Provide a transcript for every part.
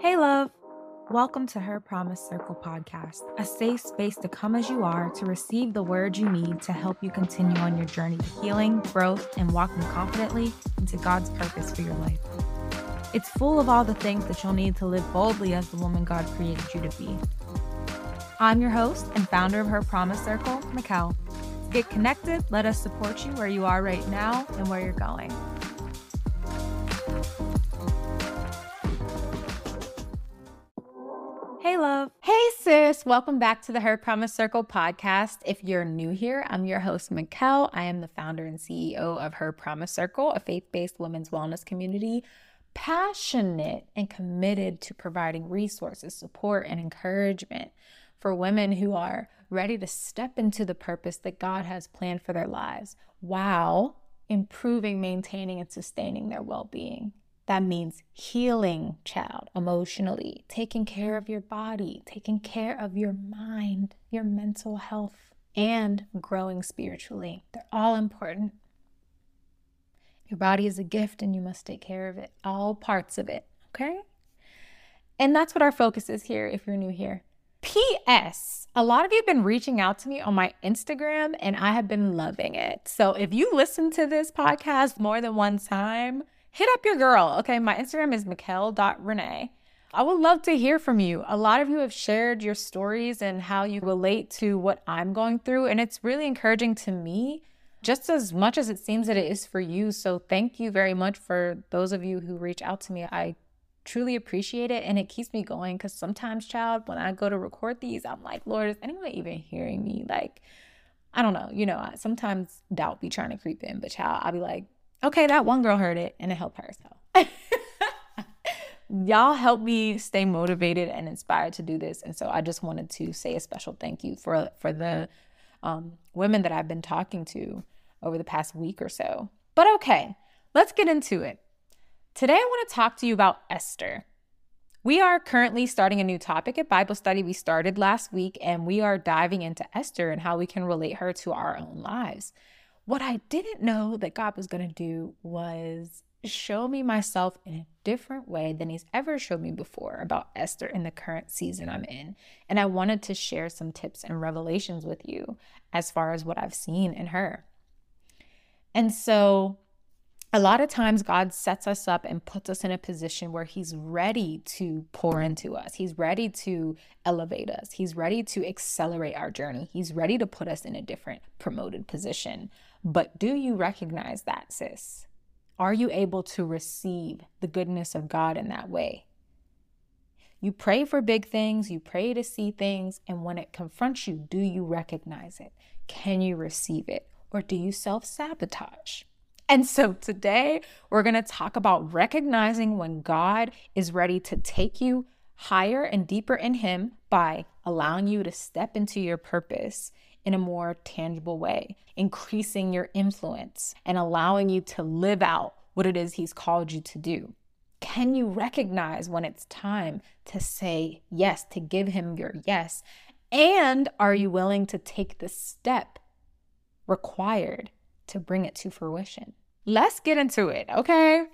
Hey, love. Welcome to Her Promise Circle podcast, a safe space to come as you are to receive the words you need to help you continue on your journey to healing, growth, and walking confidently into God's purpose for your life. It's full of all the things that you'll need to live boldly as the woman God created you to be. I'm your host and founder of Her Promise Circle, Michal. Get connected, let us support you where you are right now and where you're going. Welcome back to the Her Promise Circle podcast. If you're new here, I'm your host, Michal. I am the founder and CEO of Her Promise Circle, a faith based women's wellness community passionate and committed to providing resources, support, and encouragement for women who are ready to step into the purpose that God has planned for their lives while improving, maintaining, and sustaining their well being. That means healing, child, emotionally, taking care of your body, taking care of your mind, your mental health, and growing spiritually. They're all important. Your body is a gift and you must take care of it, all parts of it, okay? And that's what our focus is here if you're new here. P.S. A lot of you have been reaching out to me on my Instagram and I have been loving it. So if you listen to this podcast more than one time, hit up your girl. Okay, my Instagram is michal.renee. I would love to hear from you. A lot of you have shared your stories and how you relate to what I'm going through, and it's really encouraging to me just as much as it seems that it is for you. So thank you very much for those of you who reach out to me. I truly appreciate it and it keeps me going because sometimes child when i go to record these i'm like lord is anyone even hearing me like i don't know you know sometimes doubt be trying to creep in but child i'll be like okay that one girl heard it and it helped her so y'all help me stay motivated and inspired to do this and so i just wanted to say a special thank you for for the um, women that i've been talking to over the past week or so but okay let's get into it Today, I want to talk to you about Esther. We are currently starting a new topic at Bible study we started last week, and we are diving into Esther and how we can relate her to our own lives. What I didn't know that God was going to do was show me myself in a different way than He's ever showed me before about Esther in the current season I'm in. And I wanted to share some tips and revelations with you as far as what I've seen in her. And so, a lot of times God sets us up and puts us in a position where He's ready to pour into us. He's ready to elevate us. He's ready to accelerate our journey. He's ready to put us in a different promoted position. But do you recognize that, sis? Are you able to receive the goodness of God in that way? You pray for big things, you pray to see things, and when it confronts you, do you recognize it? Can you receive it? Or do you self sabotage? And so today we're going to talk about recognizing when God is ready to take you higher and deeper in Him by allowing you to step into your purpose in a more tangible way, increasing your influence and allowing you to live out what it is He's called you to do. Can you recognize when it's time to say yes, to give Him your yes? And are you willing to take the step required to bring it to fruition? let's get into it, okay?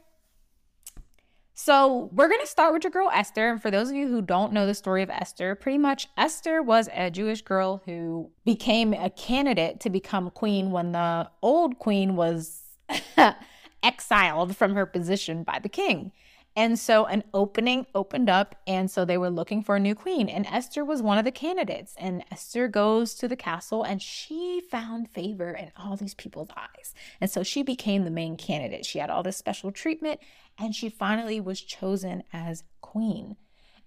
So, we're going to start with your girl Esther. And for those of you who don't know the story of Esther, pretty much Esther was a Jewish girl who became a candidate to become queen when the old queen was exiled from her position by the king. And so an opening opened up, and so they were looking for a new queen. And Esther was one of the candidates. And Esther goes to the castle, and she found favor in all these people's eyes. And so she became the main candidate. She had all this special treatment, and she finally was chosen as queen.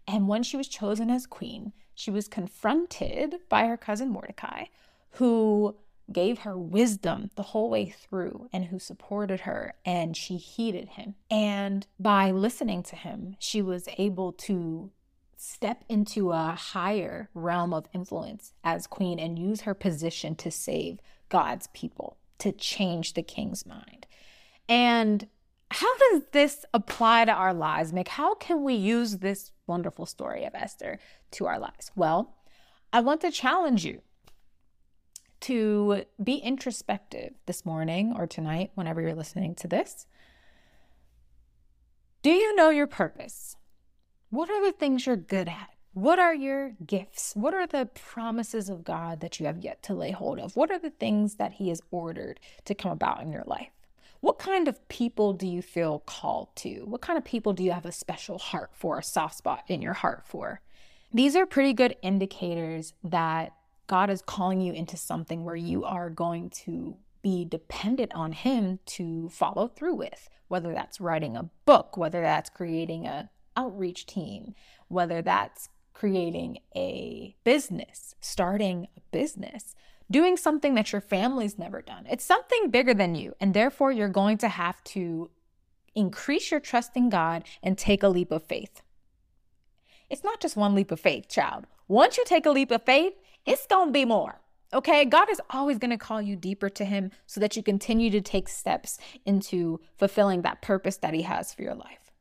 And when she was chosen as queen, she was confronted by her cousin Mordecai, who gave her wisdom the whole way through and who supported her and she heeded him. And by listening to him, she was able to step into a higher realm of influence as queen and use her position to save God's people, to change the king's mind. And how does this apply to our lives, Mick? How can we use this wonderful story of Esther to our lives? Well, I want to challenge you to be introspective this morning or tonight, whenever you're listening to this. Do you know your purpose? What are the things you're good at? What are your gifts? What are the promises of God that you have yet to lay hold of? What are the things that He has ordered to come about in your life? What kind of people do you feel called to? What kind of people do you have a special heart for, a soft spot in your heart for? These are pretty good indicators that God is calling you into something where you are going to be dependent on Him to follow through with, whether that's writing a book, whether that's creating a outreach team, whether that's creating a business, starting a business, doing something that your family's never done. It's something bigger than you, and therefore you're going to have to increase your trust in God and take a leap of faith. It's not just one leap of faith, child. Once you take a leap of faith, it's to be more. Okay, God is always going to call you deeper to Him so that you continue to take steps into fulfilling that purpose that He has for your life.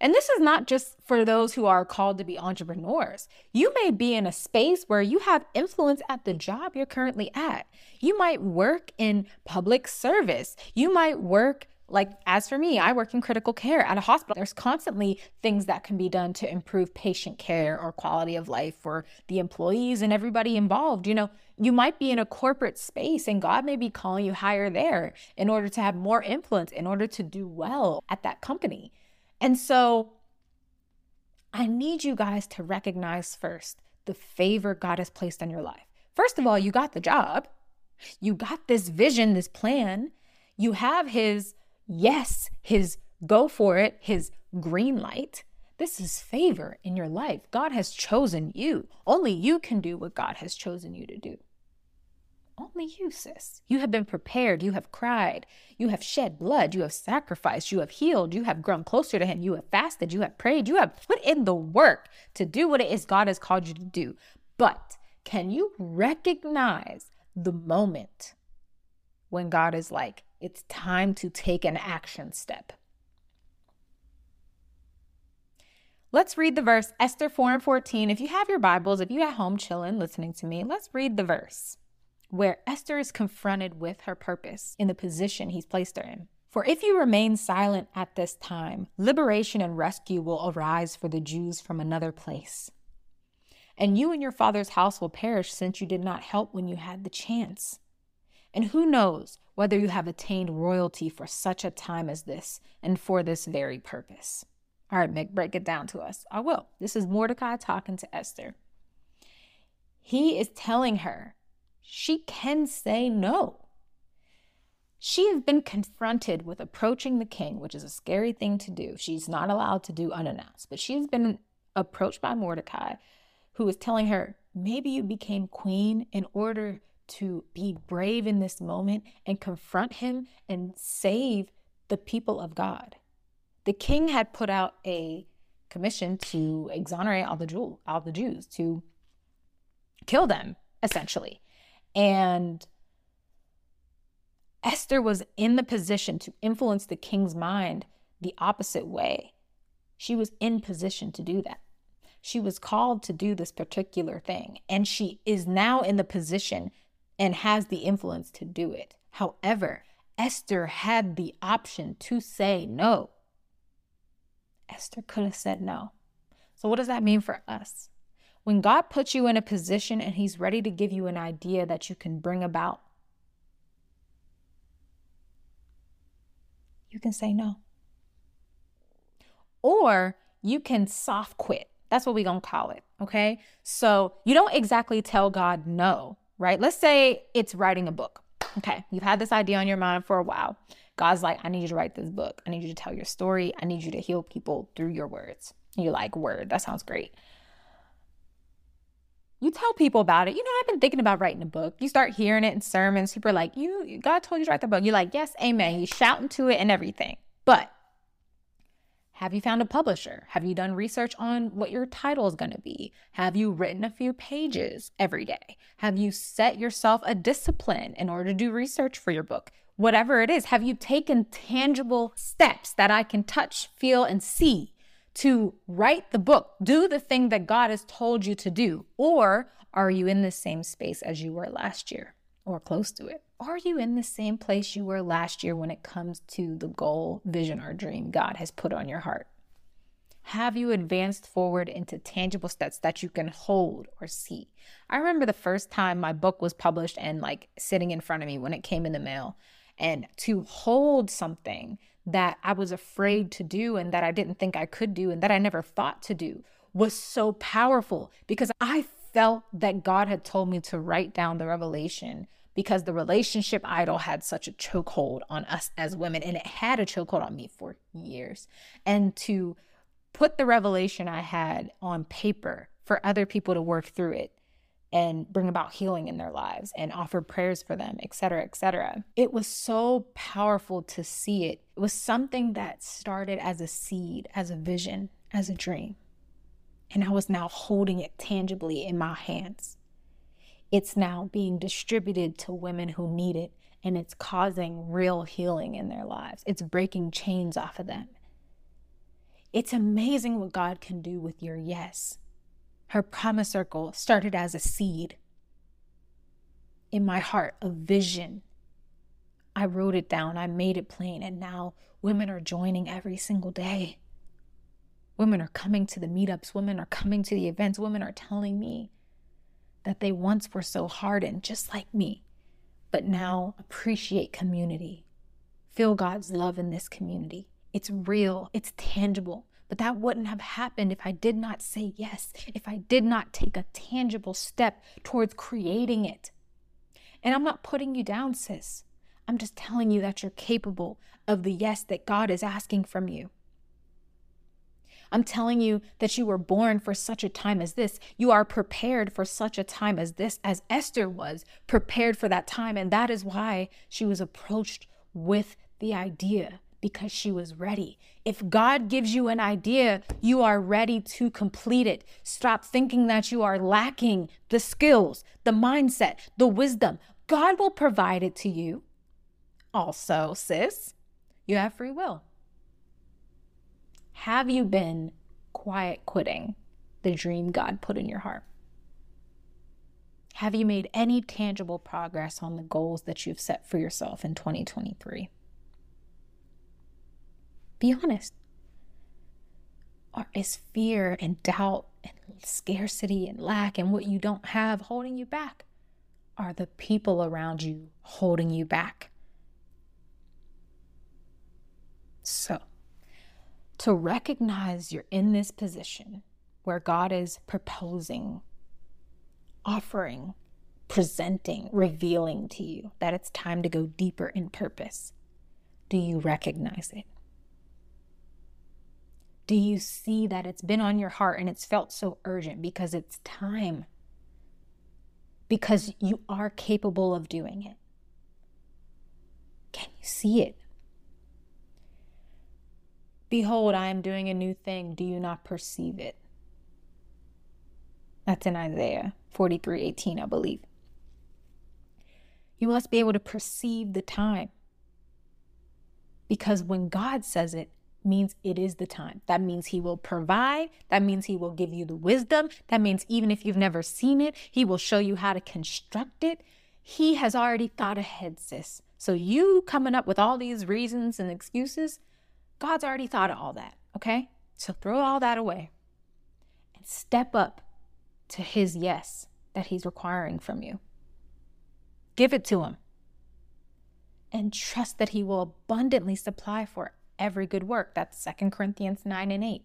And this is not just for those who are called to be entrepreneurs. You may be in a space where you have influence at the job you're currently at. You might work in public service. You might work like as for me, I work in critical care at a hospital. There's constantly things that can be done to improve patient care or quality of life for the employees and everybody involved. You know, you might be in a corporate space and God may be calling you higher there in order to have more influence, in order to do well at that company. And so I need you guys to recognize first the favor God has placed on your life. First of all, you got the job. You got this vision, this plan. You have his yes, his go for it, his green light. This is favor in your life. God has chosen you. Only you can do what God has chosen you to do. Only you, sis. You have been prepared. You have cried. You have shed blood. You have sacrificed. You have healed. You have grown closer to Him. You have fasted. You have prayed. You have put in the work to do what it is God has called you to do. But can you recognize the moment when God is like, it's time to take an action step? Let's read the verse, Esther 4 and 14. If you have your Bibles, if you at home chilling, listening to me, let's read the verse where Esther is confronted with her purpose in the position he's placed her in. For if you remain silent at this time, liberation and rescue will arise for the Jews from another place. And you and your father's house will perish since you did not help when you had the chance. And who knows whether you have attained royalty for such a time as this and for this very purpose. All right, Mick, break it down to us. I will. This is Mordecai talking to Esther. He is telling her she can say no. She has been confronted with approaching the king, which is a scary thing to do. She's not allowed to do unannounced, but she's been approached by Mordecai, who is telling her, maybe you became queen in order to be brave in this moment and confront him and save the people of God. The king had put out a commission to exonerate all the, Jew, all the Jews, to kill them, essentially. And Esther was in the position to influence the king's mind the opposite way. She was in position to do that. She was called to do this particular thing, and she is now in the position and has the influence to do it. However, Esther had the option to say no. Esther could have said no. So, what does that mean for us? When God puts you in a position and He's ready to give you an idea that you can bring about, you can say no. Or you can soft quit. That's what we're going to call it. Okay. So you don't exactly tell God no, right? Let's say it's writing a book. Okay. You've had this idea on your mind for a while. God's like, I need you to write this book. I need you to tell your story. I need you to heal people through your words. you're like, word. That sounds great you tell people about it. You know, I've been thinking about writing a book. You start hearing it in sermons. People are like, you, God told you to write the book. You're like, yes, amen. You shouting to it and everything. But have you found a publisher? Have you done research on what your title is going to be? Have you written a few pages every day? Have you set yourself a discipline in order to do research for your book? Whatever it is, have you taken tangible steps that I can touch, feel, and see to write the book, do the thing that God has told you to do? Or are you in the same space as you were last year or close to it? Are you in the same place you were last year when it comes to the goal, vision, or dream God has put on your heart? Have you advanced forward into tangible steps that you can hold or see? I remember the first time my book was published and like sitting in front of me when it came in the mail, and to hold something that I was afraid to do and that I didn't think I could do and that I never thought to do was so powerful because I felt that God had told me to write down the revelation because the relationship idol had such a chokehold on us as women and it had a chokehold on me for years. And to put the revelation I had on paper for other people to work through it and bring about healing in their lives and offer prayers for them, et cetera, et cetera. It was so powerful to see it. It was something that started as a seed, as a vision, as a dream. And I was now holding it tangibly in my hands. It's now being distributed to women who need it, and it's causing real healing in their lives. It's breaking chains off of them. It's amazing what God can do with your yes. Her promise circle started as a seed in my heart, a vision. I wrote it down, I made it plain, and now women are joining every single day. Women are coming to the meetups, women are coming to the events, women are telling me that they once were so hardened, just like me, but now appreciate community. Feel God's love in this community. It's real, it's tangible. But that wouldn't have happened if I did not say yes, if I did not take a tangible step towards creating it. And I'm not putting you down, sis. I'm just telling you that you're capable of the yes that God is asking from you. I'm telling you that you were born for such a time as this. You are prepared for such a time as this, as Esther was prepared for that time. And that is why she was approached with the idea because she was ready. If God gives you an idea, you are ready to complete it. Stop thinking that you are lacking the skills, the mindset, the wisdom. God will provide it to you. Also, sis, you have free will. Have you been quiet quitting the dream God put in your heart? Have you made any tangible progress on the goals that you've set for yourself in 2023? Be honest. Or is fear and doubt and scarcity and lack and what you don't have holding you back? Are the people around you holding you back? So, to recognize you're in this position where God is proposing, offering, presenting, revealing to you that it's time to go deeper in purpose. Do you recognize it? Do you see that it's been on your heart and it's felt so urgent because it's time? Because you are capable of doing it. Can you see it? Behold, I am doing a new thing. Do you not perceive it? That's in Isaiah 43 18, I believe. You must be able to perceive the time. Because when God says it, means it is the time. That means He will provide. That means He will give you the wisdom. That means even if you've never seen it, He will show you how to construct it. He has already thought ahead, sis. So you coming up with all these reasons and excuses, God's already thought of all that, okay? So throw all that away and step up to His yes that He's requiring from you. Give it to Him and trust that He will abundantly supply for every good work. That's 2 Corinthians 9 and 8.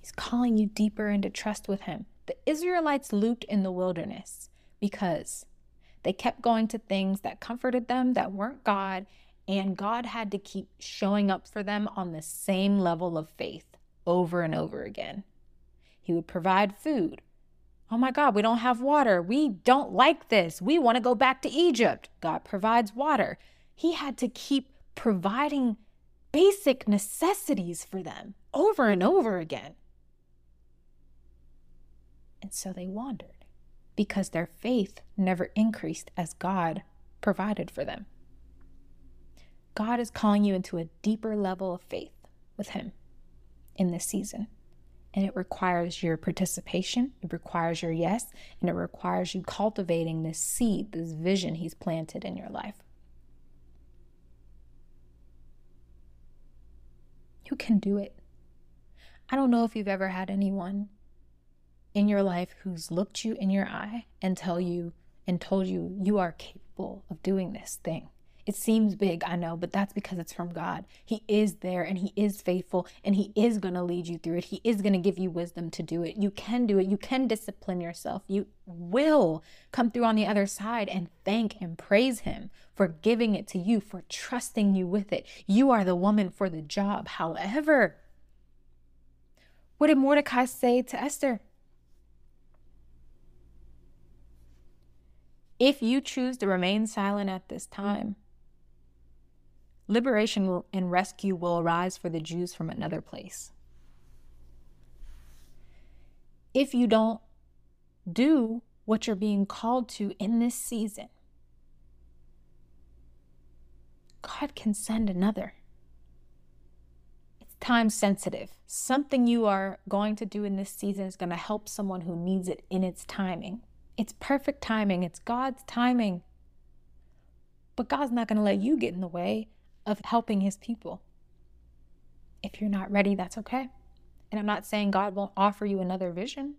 He's calling you deeper into trust with Him. The Israelites looped in the wilderness because they kept going to things that comforted them that weren't God and God had to keep showing up for them on the same level of faith over and over again. He would provide food. Oh my God, we don't have water. We don't like this. We want to go back to Egypt. God provides water. He had to keep providing basic necessities for them over and over again. And so they wandered because their faith never increased as God provided for them. God is calling you into a deeper level of faith with Him in this season. And it requires your participation, it requires your yes, and it requires you cultivating this seed, this vision He's planted in your life. You can do it. I don't know if you've ever had anyone in your life who's looked you in your eye and tell you and told you you are capable of doing this thing. It seems big, I know, but that's because it's from God. He is there and He is faithful and He is going to lead you through it. He is going to give you wisdom to do it. You can do it. You can discipline yourself. You will come through on the other side and thank and praise Him for giving it to you, for trusting you with it. You are the woman for the job. However, what did Mordecai say to Esther? If you choose to remain silent at this time, liberation and rescue will arise for the Jews from another place. If you don't do what you're being called to in this season, God can send another. It's time sensitive. Something you are going to do in this season is going to help someone who needs it in its timing. It's perfect timing, it's God's timing. But God's not going to let you get in the way of helping his people. If you're not ready, that's okay. And I'm not saying God won't offer you another vision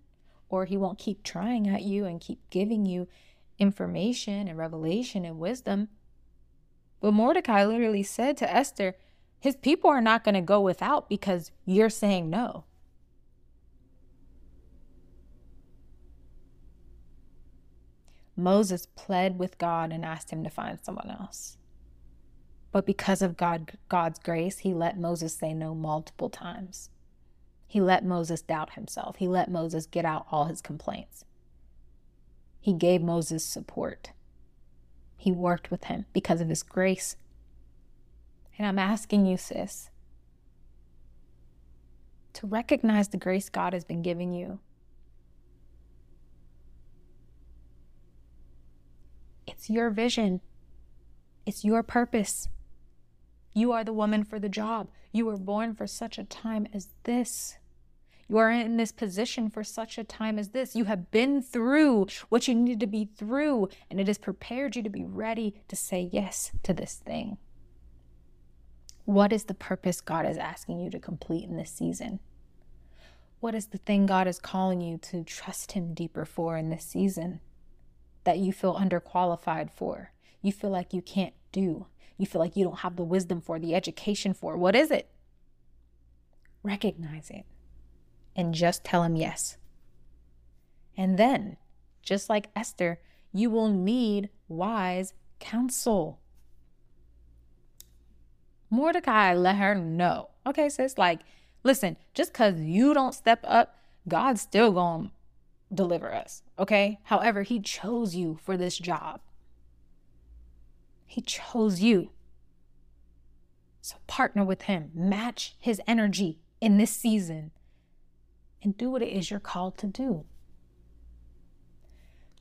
or he won't keep trying at you and keep giving you information and revelation and wisdom. But Mordecai literally said to Esther, his people are not going to go without because you're saying no. Moses pled with God and asked him to find someone else. But because of God, God's grace, he let Moses say no multiple times. He let Moses doubt himself. He let Moses get out all his complaints. He gave Moses support. He worked with him because of his grace. And I'm asking you, sis, to recognize the grace God has been giving you. It's your vision, it's your purpose. You are the woman for the job. You were born for such a time as this. You are in this position for such a time as this. You have been through what you needed to be through, and it has prepared you to be ready to say yes to this thing. What is the purpose God is asking you to complete in this season? What is the thing God is calling you to trust Him deeper for in this season that you feel underqualified for? You feel like you can't do you feel like you don't have the wisdom for, the education for. What is it? Recognize it and just tell him yes. And then, just like Esther, you will need wise counsel. Mordecai let her know. Okay, sis, like, listen, just because you don't step up, God's still going to deliver us. Okay. However, he chose you for this job. He chose you. So partner with Him, match His energy in this season, and do what it is you're called to do.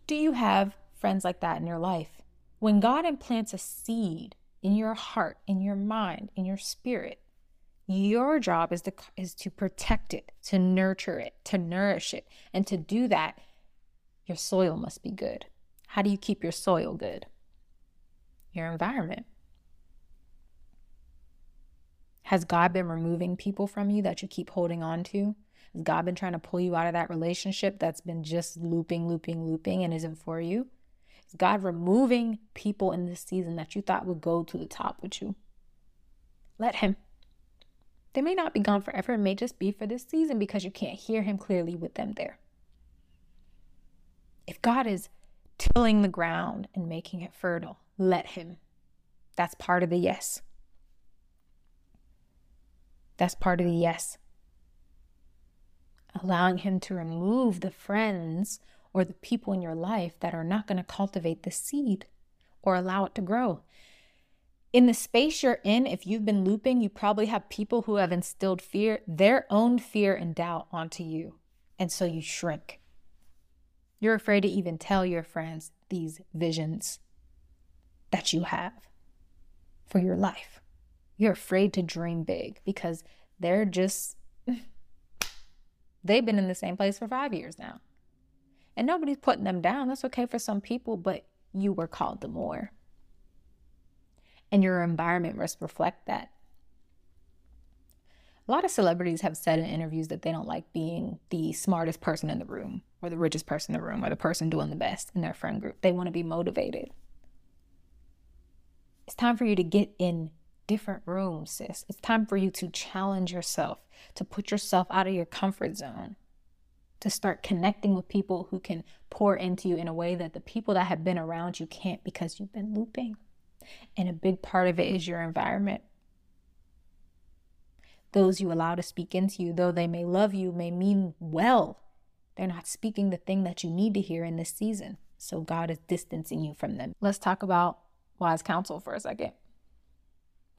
Do you have friends like that in your life? When God implants a seed in your heart, in your mind, in your spirit, your job is to, is to protect it, to nurture it, to nourish it. And to do that, your soil must be good. How do you keep your soil good? Your environment? Has God been removing people from you that you keep holding on to? Has God been trying to pull you out of that relationship that's been just looping, looping, looping and isn't for you? Is God removing people in this season that you thought would go to the top with you? Let Him. They may not be gone forever. It may just be for this season because you can't hear Him clearly with them there. If God is tilling the ground and making it fertile, let Him. That's part of the yes. That's part of the yes. Allowing Him to remove the friends or the people in your life that are not going to cultivate the seed or allow it to grow. In the space you're in, if you've been looping, you probably have people who have instilled fear, their own fear and doubt onto you. And so you shrink. You're afraid to even tell your friends these visions that you have for your life. You're afraid to dream big because they're just, they've been in the same place for five years now. And nobody's putting them down. That's okay for some people, but you were called to more. And your environment must reflect that. A lot of celebrities have said in interviews that they don't like being the smartest person in the room or the richest person in the room or the person doing the best in their friend group. They want to be motivated. It's time for you to get in different rooms, sis. It's time for you to challenge yourself, to put yourself out of your comfort zone, to start connecting with people who can pour into you in a way that the people that have been around you can't because you've been looping. And a big part of it is your environment. Those you allow to speak into you, though they may love you, may mean well, they're not speaking the thing that you need to hear in this season. So God is distancing you from them. Let's talk about wise counsel for a second.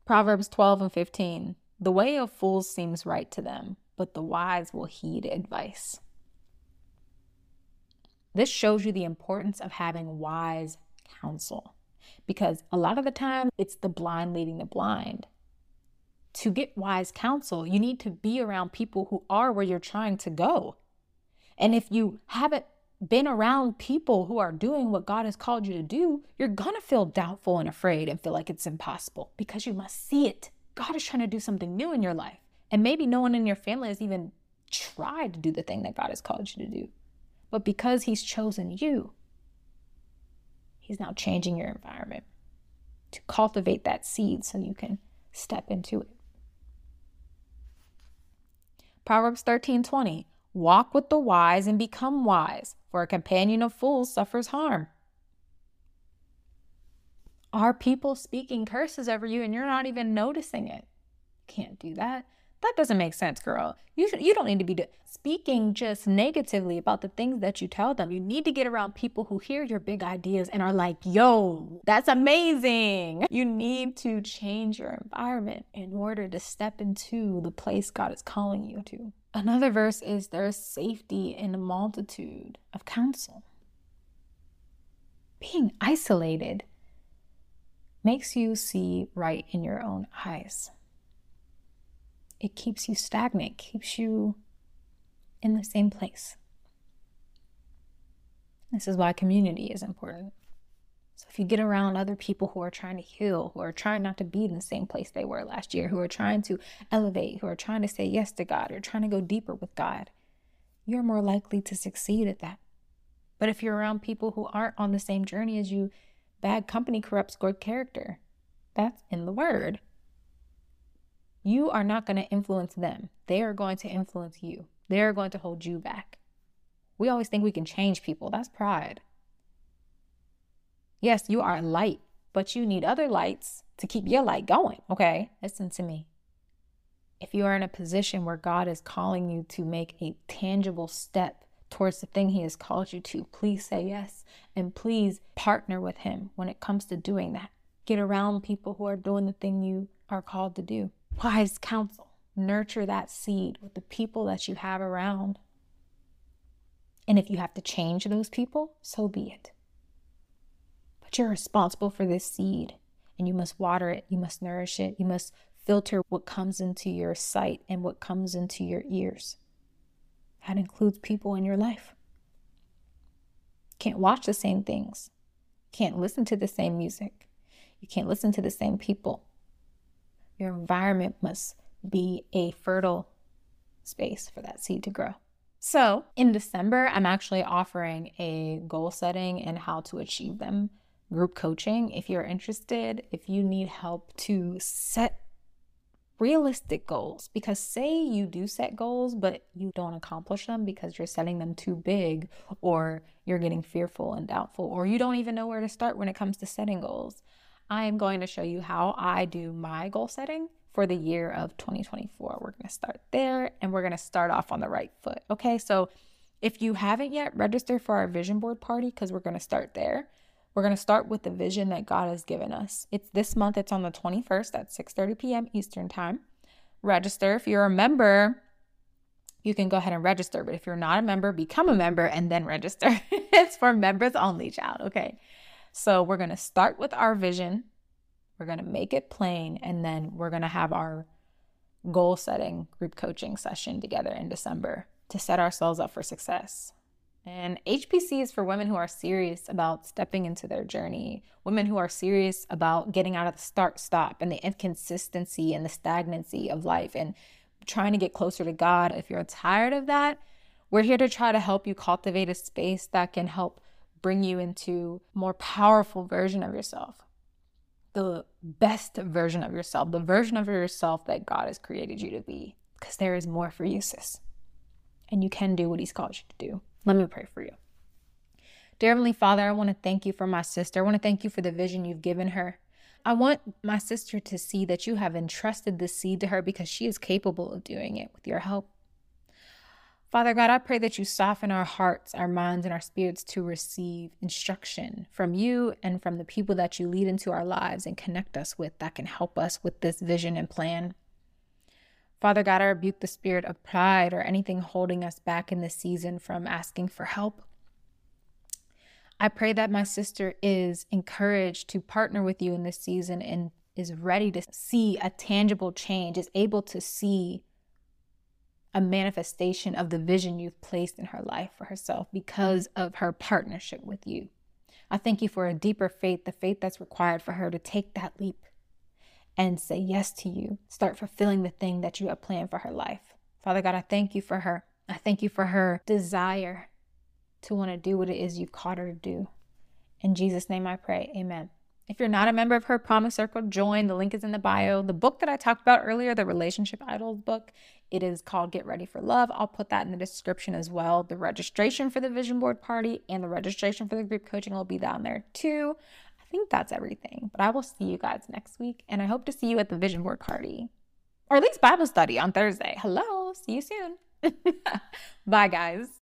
Proverbs 12 and 15. The way of fools seems right to them, but the wise will heed advice. This shows you the importance of having wise counsel because a lot of the time it's the blind leading the blind. To get wise counsel, you need to be around people who are where you're trying to go. And if you haven't been around people who are doing what God has called you to do, you're going to feel doubtful and afraid and feel like it's impossible because you must see it. God is trying to do something new in your life. And maybe no one in your family has even tried to do the thing that God has called you to do. But because He's chosen you, He's now changing your environment to cultivate that seed so you can step into it. Proverbs 13 20. Walk with the wise and become wise, for a companion of fools suffers harm. Are people speaking curses over you and you're not even noticing it? Can't do that. That doesn't make sense, girl. You should, you don't need to be speaking just negatively about the things that you tell them. You need to get around people who hear your big ideas and are like, "Yo, that's amazing." You need to change your environment in order to step into the place God is calling you to. Another verse is there's safety in a multitude of counsel. Being isolated makes you see right in your own eyes. It keeps you stagnant, keeps you in the same place. This is why community is important. So if you get around other people who are trying to heal, who are trying not to be in the same place they were last year, who are trying to elevate, who are trying to say yes to God, or trying to go deeper with God, you're more likely to succeed at that. But if you're around people who aren't on the same journey as you, bad company corrupts good character. That's in the word. You are not going to influence them. They are going to influence you. They're going to hold you back. We always think we can change people. That's pride. Yes, you are light, but you need other lights to keep your light going. Okay, listen to me. If you are in a position where God is calling you to make a tangible step towards the thing He has called you to, please say yes and please partner with Him when it comes to doing that. Get around people who are doing the thing you are called to do. Wise counsel. Nurture that seed with the people that you have around. And if you have to change those people, so be it. You're responsible for this seed and you must water it, you must nourish it, you must filter what comes into your sight and what comes into your ears. That includes people in your life. Can't watch the same things, can't listen to the same music, you can't listen to the same people. Your environment must be a fertile space for that seed to grow. So, in December, I'm actually offering a goal setting and how to achieve them group coaching. If you're interested, if you need help to set realistic goals, because say you do set goals, but you don't accomplish them because you're setting them too big, or you're getting fearful and doubtful, or you don't even know where to start when it comes to setting goals. I am going to show you how I do my goal setting for the year of 2024. We're going to start there and we're going to start off on the right foot. Okay, so if you haven't yet, register for our vision board party because we're going to start there. We're going to start with the vision that God has given us. It's this month, it's on the 21st at 6:30 p.m. Eastern Time. Register. If you're a member, you can go ahead and register, but if you're not a member, become a member and then register. it's for members only, child, okay? So, we're going to start with our vision. We're going to make it plain and then we're going to have our goal setting group coaching session together in December to set ourselves up for success. And HPC is for women who are serious about stepping into their journey, women who are serious about getting out of the start stop and the inconsistency and the stagnancy of life and trying to get closer to God, if you're tired of that, we're here to try to help you cultivate a space that can help bring you into more powerful version of yourself. The best version of yourself, the version of yourself that God has created you to be. Because there is more for you, sis. And you can do what He's called you to do. Let me pray for you. Dear Heavenly Father, I want to thank you for my sister. I want to thank you for the vision you've given her. I want my sister to see that you have entrusted this seed to her because she is capable of doing it with your help. Father God, I pray that you soften our hearts, our minds, and our spirits to receive instruction from you and from the people that you lead into our lives and connect us with that can help us with this vision and plan. Father God, I rebuke the spirit of pride or anything holding us back in this season from asking for help. I pray that my sister is encouraged to partner with you in this season and is ready to see a tangible change, is able to see a manifestation of the vision you've placed in her life for herself because of her partnership with you. I thank you for a deeper faith, the faith that's required for her to take that leap and say yes to you, start fulfilling the thing that you have planned for her life. Father God, I thank you for her. I thank you for her desire to want to do what it is you've called her to do. In Jesus' name I pray. Amen. If you're not a member of her Promise Circle, join. The link is in the bio. The book that I talked about earlier, the Relationship Idols book, it is called Get Ready for Love. I'll put that in the description as well. The registration for the vision board party and the registration for the group coaching will be down there too. I think that's everything. But I will see you guys next week, and I hope to see you at the vision board party or at least Bible study on Thursday. Hello. See you soon. Bye, guys.